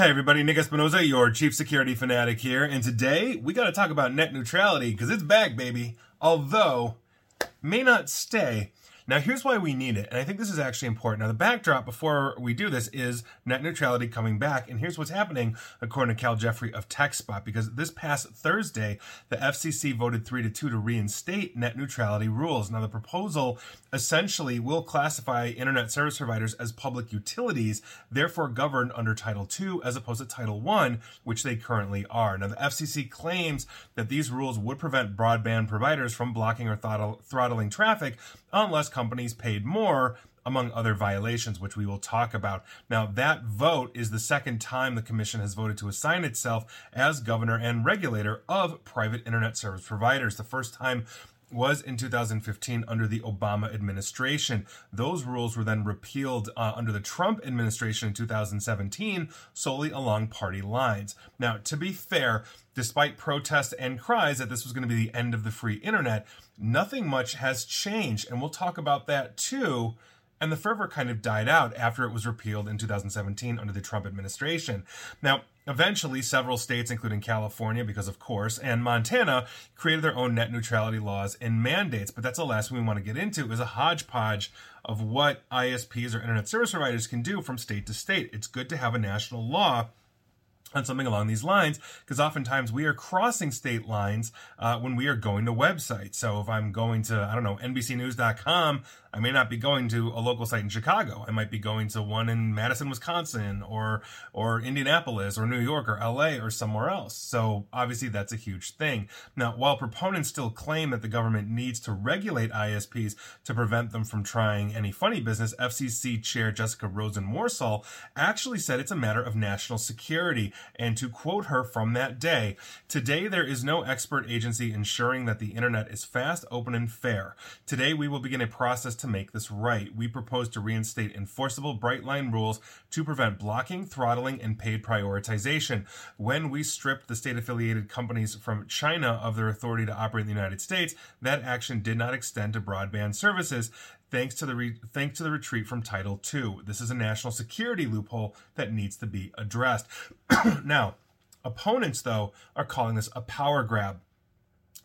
Hey everybody, Nick Espinosa, your chief security fanatic here, and today we got to talk about net neutrality because it's back, baby. Although, may not stay. Now, here's why we need it, and I think this is actually important. Now, the backdrop before we do this is net neutrality coming back, and here's what's happening according to Cal Jeffrey of TechSpot. Because this past Thursday, the FCC voted three to two to reinstate net neutrality rules. Now, the proposal essentially will classify internet service providers as public utilities, therefore governed under Title II as opposed to Title I, which they currently are. Now, the FCC claims that these rules would prevent broadband providers from blocking or throttling traffic unless companies paid more among other violations, which we will talk about. Now, that vote is the second time the Commission has voted to assign itself as governor and regulator of private internet service providers. The first time was in 2015 under the Obama administration. Those rules were then repealed uh, under the Trump administration in 2017 solely along party lines. Now, to be fair, despite protests and cries that this was going to be the end of the free internet, nothing much has changed. And we'll talk about that too and the fervor kind of died out after it was repealed in 2017 under the Trump administration. Now, eventually, several states, including California, because of course, and Montana, created their own net neutrality laws and mandates. But that's the last we want to get into is a hodgepodge of what ISPs or internet service providers can do from state to state. It's good to have a national law on something along these lines because oftentimes we are crossing state lines uh, when we are going to websites. So if i'm going to i don't know nbcnews.com i may not be going to a local site in chicago. I might be going to one in madison wisconsin or or indianapolis or new york or la or somewhere else. So obviously that's a huge thing. Now while proponents still claim that the government needs to regulate isps to prevent them from trying any funny business fcc chair jessica Rosenworcel actually said it's a matter of national security and to quote her from that day, today there is no expert agency ensuring that the internet is fast, open, and fair. Today we will begin a process to make this right. We propose to reinstate enforceable bright line rules to prevent blocking, throttling, and paid prioritization. When we stripped the state affiliated companies from China of their authority to operate in the United States, that action did not extend to broadband services thanks to the re- thanks to the retreat from Title II. This is a national security loophole that needs to be addressed. now, opponents though are calling this a power grab.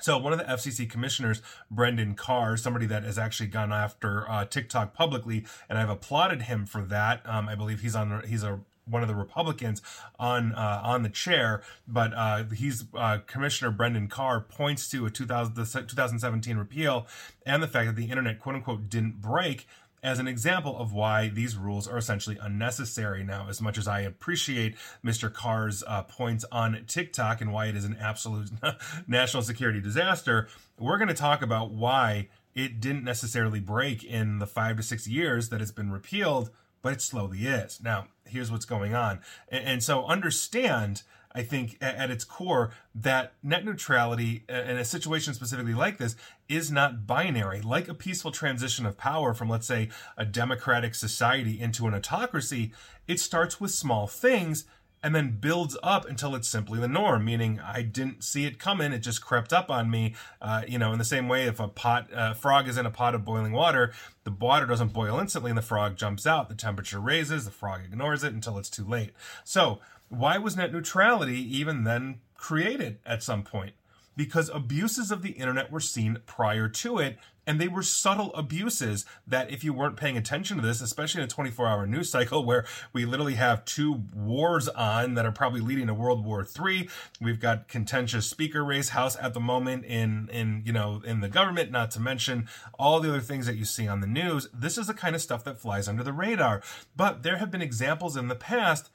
So one of the FCC commissioners, Brendan Carr, somebody that has actually gone after uh, TikTok publicly, and I've applauded him for that. Um, I believe he's on he's a one of the Republicans on uh, on the chair, but uh, he's uh, Commissioner Brendan Carr points to a 2000, the 2017 repeal and the fact that the internet quote unquote didn't break as an example of why these rules are essentially unnecessary. Now, as much as I appreciate Mr. Carr's uh, points on TikTok and why it is an absolute national security disaster, we're going to talk about why it didn't necessarily break in the five to six years that it's been repealed but it slowly is. Now, here's what's going on. And, and so understand, I think, at, at, its core, that net neutrality in a situation specifically like this is not binary. Like a peaceful transition of power from, let's say, a democratic society into an autocracy, it starts with small things and then builds up until it's simply the norm meaning i didn't see it coming it just crept up on me uh, you know in the same way if a pot uh, frog is in a pot of boiling water the water doesn't boil instantly and the frog jumps out. The temperature raises the frog ignores it until it's too late. So why was net neutrality even then created at some point because abuses of the internet were seen prior to it and they were subtle abuses that if you weren't paying attention to this especially in a 24 hour news cycle where we literally have two wars on that are probably leading to world war III, we've got contentious speaker race house at the moment in in you know in the government not to mention all the other things that you see on the news. This is the kind of stuff that flies under the radar. But there have been examples in the past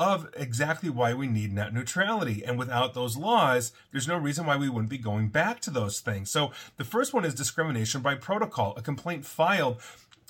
of exactly why we need net neutrality. And without those laws, there's no reason why we wouldn't be going back to those things. So the first one is discrimination by protocol, a complaint filed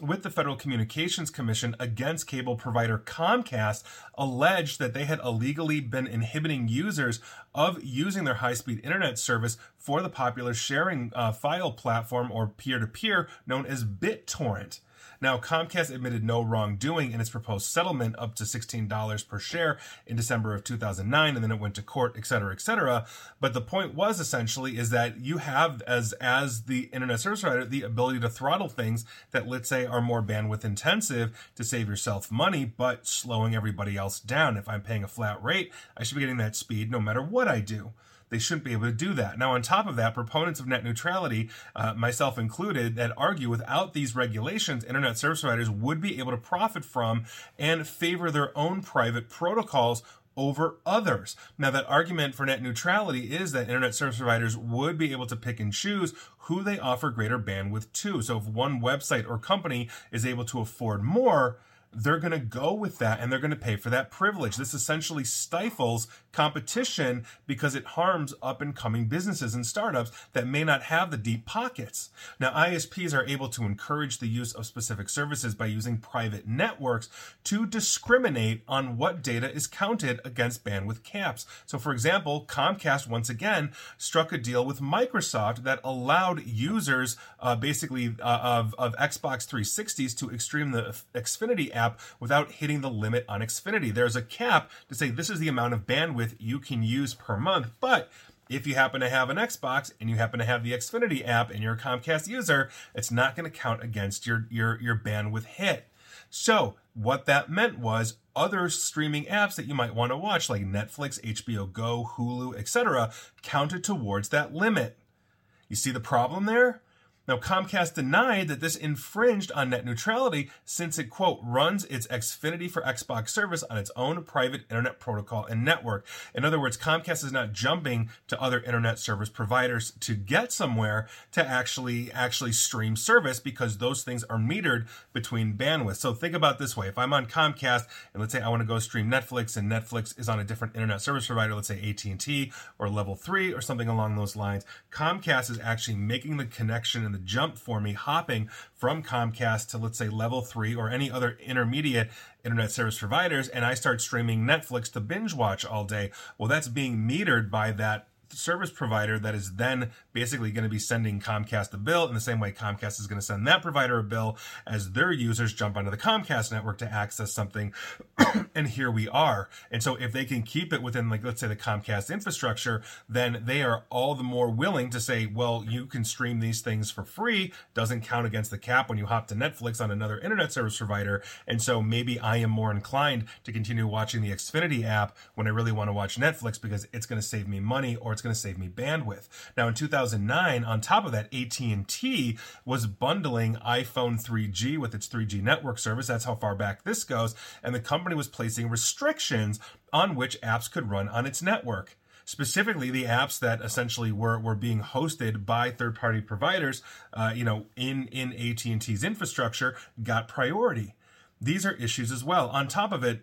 with the Federal Communications Commission against cable provider Comcast alleged that they had illegally been inhibiting users of using their high speed internet service for the popular sharing uh, file platform or peer to peer known as BitTorrent. Now, Comcast admitted no wrongdoing in its proposed settlement up to $16 per share in December of 2009, and then it went to court, et cetera, et cetera. But the point was essentially is that you have, as as the internet service provider, the ability to throttle things that let's say are more bandwidth intensive to save yourself money, but slowing everybody else down. If I'm paying a flat rate, I should be getting that speed no matter what I do they shouldn't be able to do that. Now, on top of that, proponents of net neutrality, uh, myself included, that argue without these regulations, internet service providers would be able to profit from and favor their own private protocols over others. Now, that argument for net neutrality is that internet service providers would be able to pick and choose who they offer greater bandwidth to. So, if one website or company is able to afford more, they're going to go with that and they're going to pay for that privilege. This essentially stifles competition because it harms up and coming businesses and startups that may not have the deep pockets. Now, ISPs are able to encourage the use of specific services by using private networks to discriminate on what data is counted against bandwidth caps. So, for example, Comcast once again struck a deal with Microsoft that allowed users uh, basically uh, of, of Xbox 360s to extreme the Xfinity app without hitting the limit on Xfinity. There's a cap to say this is the amount of bandwidth you can use per month, but if you happen to have an Xbox and you happen to have the Xfinity app and you're a Comcast user, it's not going to count against your, your, your bandwidth hit. So, what that meant was other streaming apps that you might want to watch, like Netflix, HBO Go, Hulu, etc., counted towards that limit. You see the problem there? Now, Comcast denied that this infringed on net neutrality since it, quote, runs its Xfinity for Xbox service on its own private internet protocol and network. In other words, Comcast is not jumping to other internet service providers to get somewhere to actually, actually stream service because those things are metered between bandwidth. So think about this way. If I'm on Comcast and let's say I want to go stream Netflix and Netflix is on a different internet service provider, let's say AT&T or Level 3 or something along those lines, Comcast is actually making the connection and the jump for me hopping from Comcast to let's say level three or any other intermediate internet service providers and I start streaming Netflix to binge watch all day. Well, that's being metered by that service provider that is then basically going to be sending Comcast a bill in the same way Comcast is going to send that provider a bill as their users jump onto the Comcast network to access something. and here we are. And so if they can keep it within like, let's say the Comcast infrastructure, then they are all the more willing to say, well, you can stream these things for free. Doesn't count against the cap when you hop to Netflix on another internet service provider. And so maybe I am more inclined to continue watching the Xfinity app when I really want to watch Netflix because it's going to save me money or it's going to save me bandwidth. Now in 2009, on top of that, AT&T was bundling iPhone 3G with its 3G network service. That's how far back this goes. And the company was placing restrictions on which apps could run on its network specifically the apps that essentially were, were being hosted by third-party providers, uh, you know, in, in AT&T's infrastructure got priority. These are issues as well. On top of it,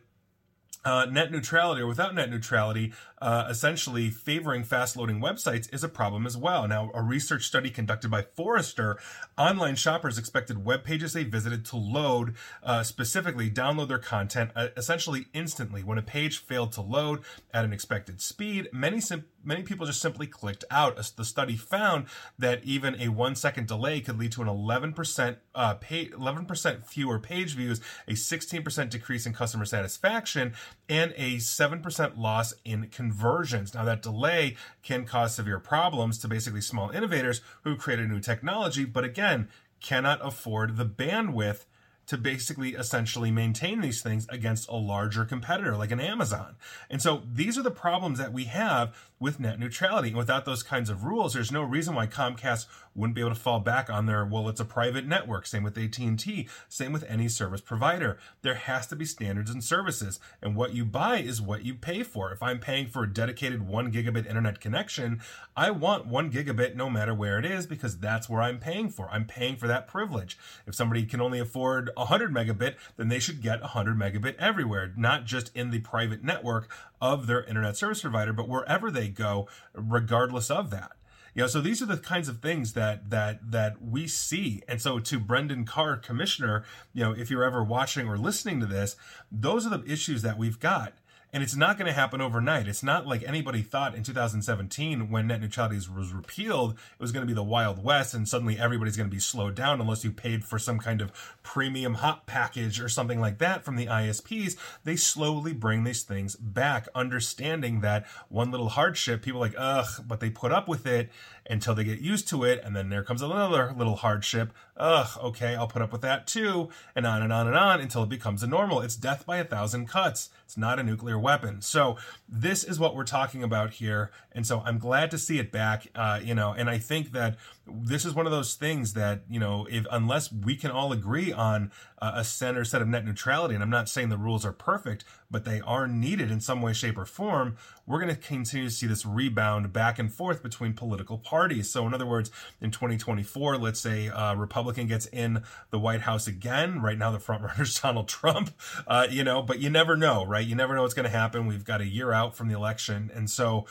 uh, net neutrality or without net neutrality, uh, essentially favoring fast loading websites is a problem as well. Now, a research study conducted by Forrester, online shoppers expected web pages they visited to load, uh, specifically download their content uh, essentially instantly. When a page failed to load at an expected speed, many sim- many people just simply clicked out. The study found that even a one second delay could lead to an 11% uh, pay, 11% fewer page views, a 16% decrease in customer satisfaction, and a 7% loss in conversions. Now, that delay can cause severe problems to basically small innovators who created new technology, but again, cannot afford the bandwidth to basically essentially maintain these things against a larger competitor like an Amazon. And so these are the problems that we have with net neutrality. And without those kinds of rules, there's no reason why Comcast wouldn't be able to fall back on their, well, it's a private network. Same with AT&T. Same with any service provider. There has to be standards and services. And what you buy is what you pay for. If I'm paying for a dedicated one gigabit internet connection, I want one gigabit no matter where it is because that's where I'm paying for. I'm paying for that privilege. If somebody can only afford 100 megabit, then they should get 100 megabit everywhere, not just in the private network of their internet service provider, but wherever they go, regardless of that. You know, so these are the kinds of things that that that we see. And so to Brendan Carr, commissioner, you know, if you're ever watching or listening to this, those are the issues that we've got. And it's not going to happen overnight. It's not like anybody thought in 2017 when net neutrality was repealed, it was going to be the Wild West and suddenly everybody's going to be slowed down unless you paid for some kind of premium hot package or something like that from the ISPs. They slowly bring these things back, understanding that one little hardship, people like, ugh, but they put up with it until they get used to it. And then there comes another little hardship. Ugh, okay, I'll put up with that too. And on and on and on until it becomes a normal. It's death by a thousand cuts. It's not a nuclear weapon. So this is what we're talking about here. And so I'm glad to see it back, uh, you know, and I think that this is one of those things that, you know, if unless we can all agree on uh, a center set of net neutrality, and I'm not saying the rules are perfect, but they are needed in some way, shape, or form, we're going to continue to see this rebound back and forth between political parties. So, in other words, in 2024, let's say a Republican gets in the White House again. Right now, the front runner is Donald Trump, uh, you know, but you never know, right? You never know what's going to happen. We've got a year out from the election. And so,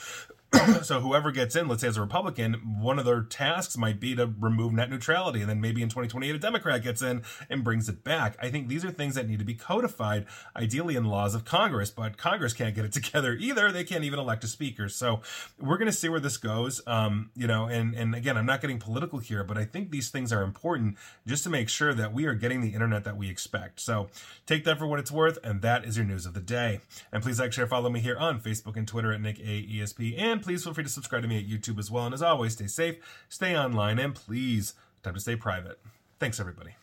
so whoever gets in, let's say as a Republican, one of their tasks might be to remove net neutrality, and then maybe in 2028 a Democrat gets in and brings it back. I think these are things that need to be codified, ideally in laws of Congress, but Congress can't get it together either. They can't even elect a speaker. So we're going to see where this goes. Um, you know, and and again, I'm not getting political here, but I think these things are important just to make sure that we are getting the internet that we expect. So take that for what it's worth, and that is your news of the day. And please like, share, follow me here on Facebook and Twitter at Nick AESP and and please feel free to subscribe to me at YouTube as well. And as always, stay safe, stay online, and please, time to stay private. Thanks, everybody.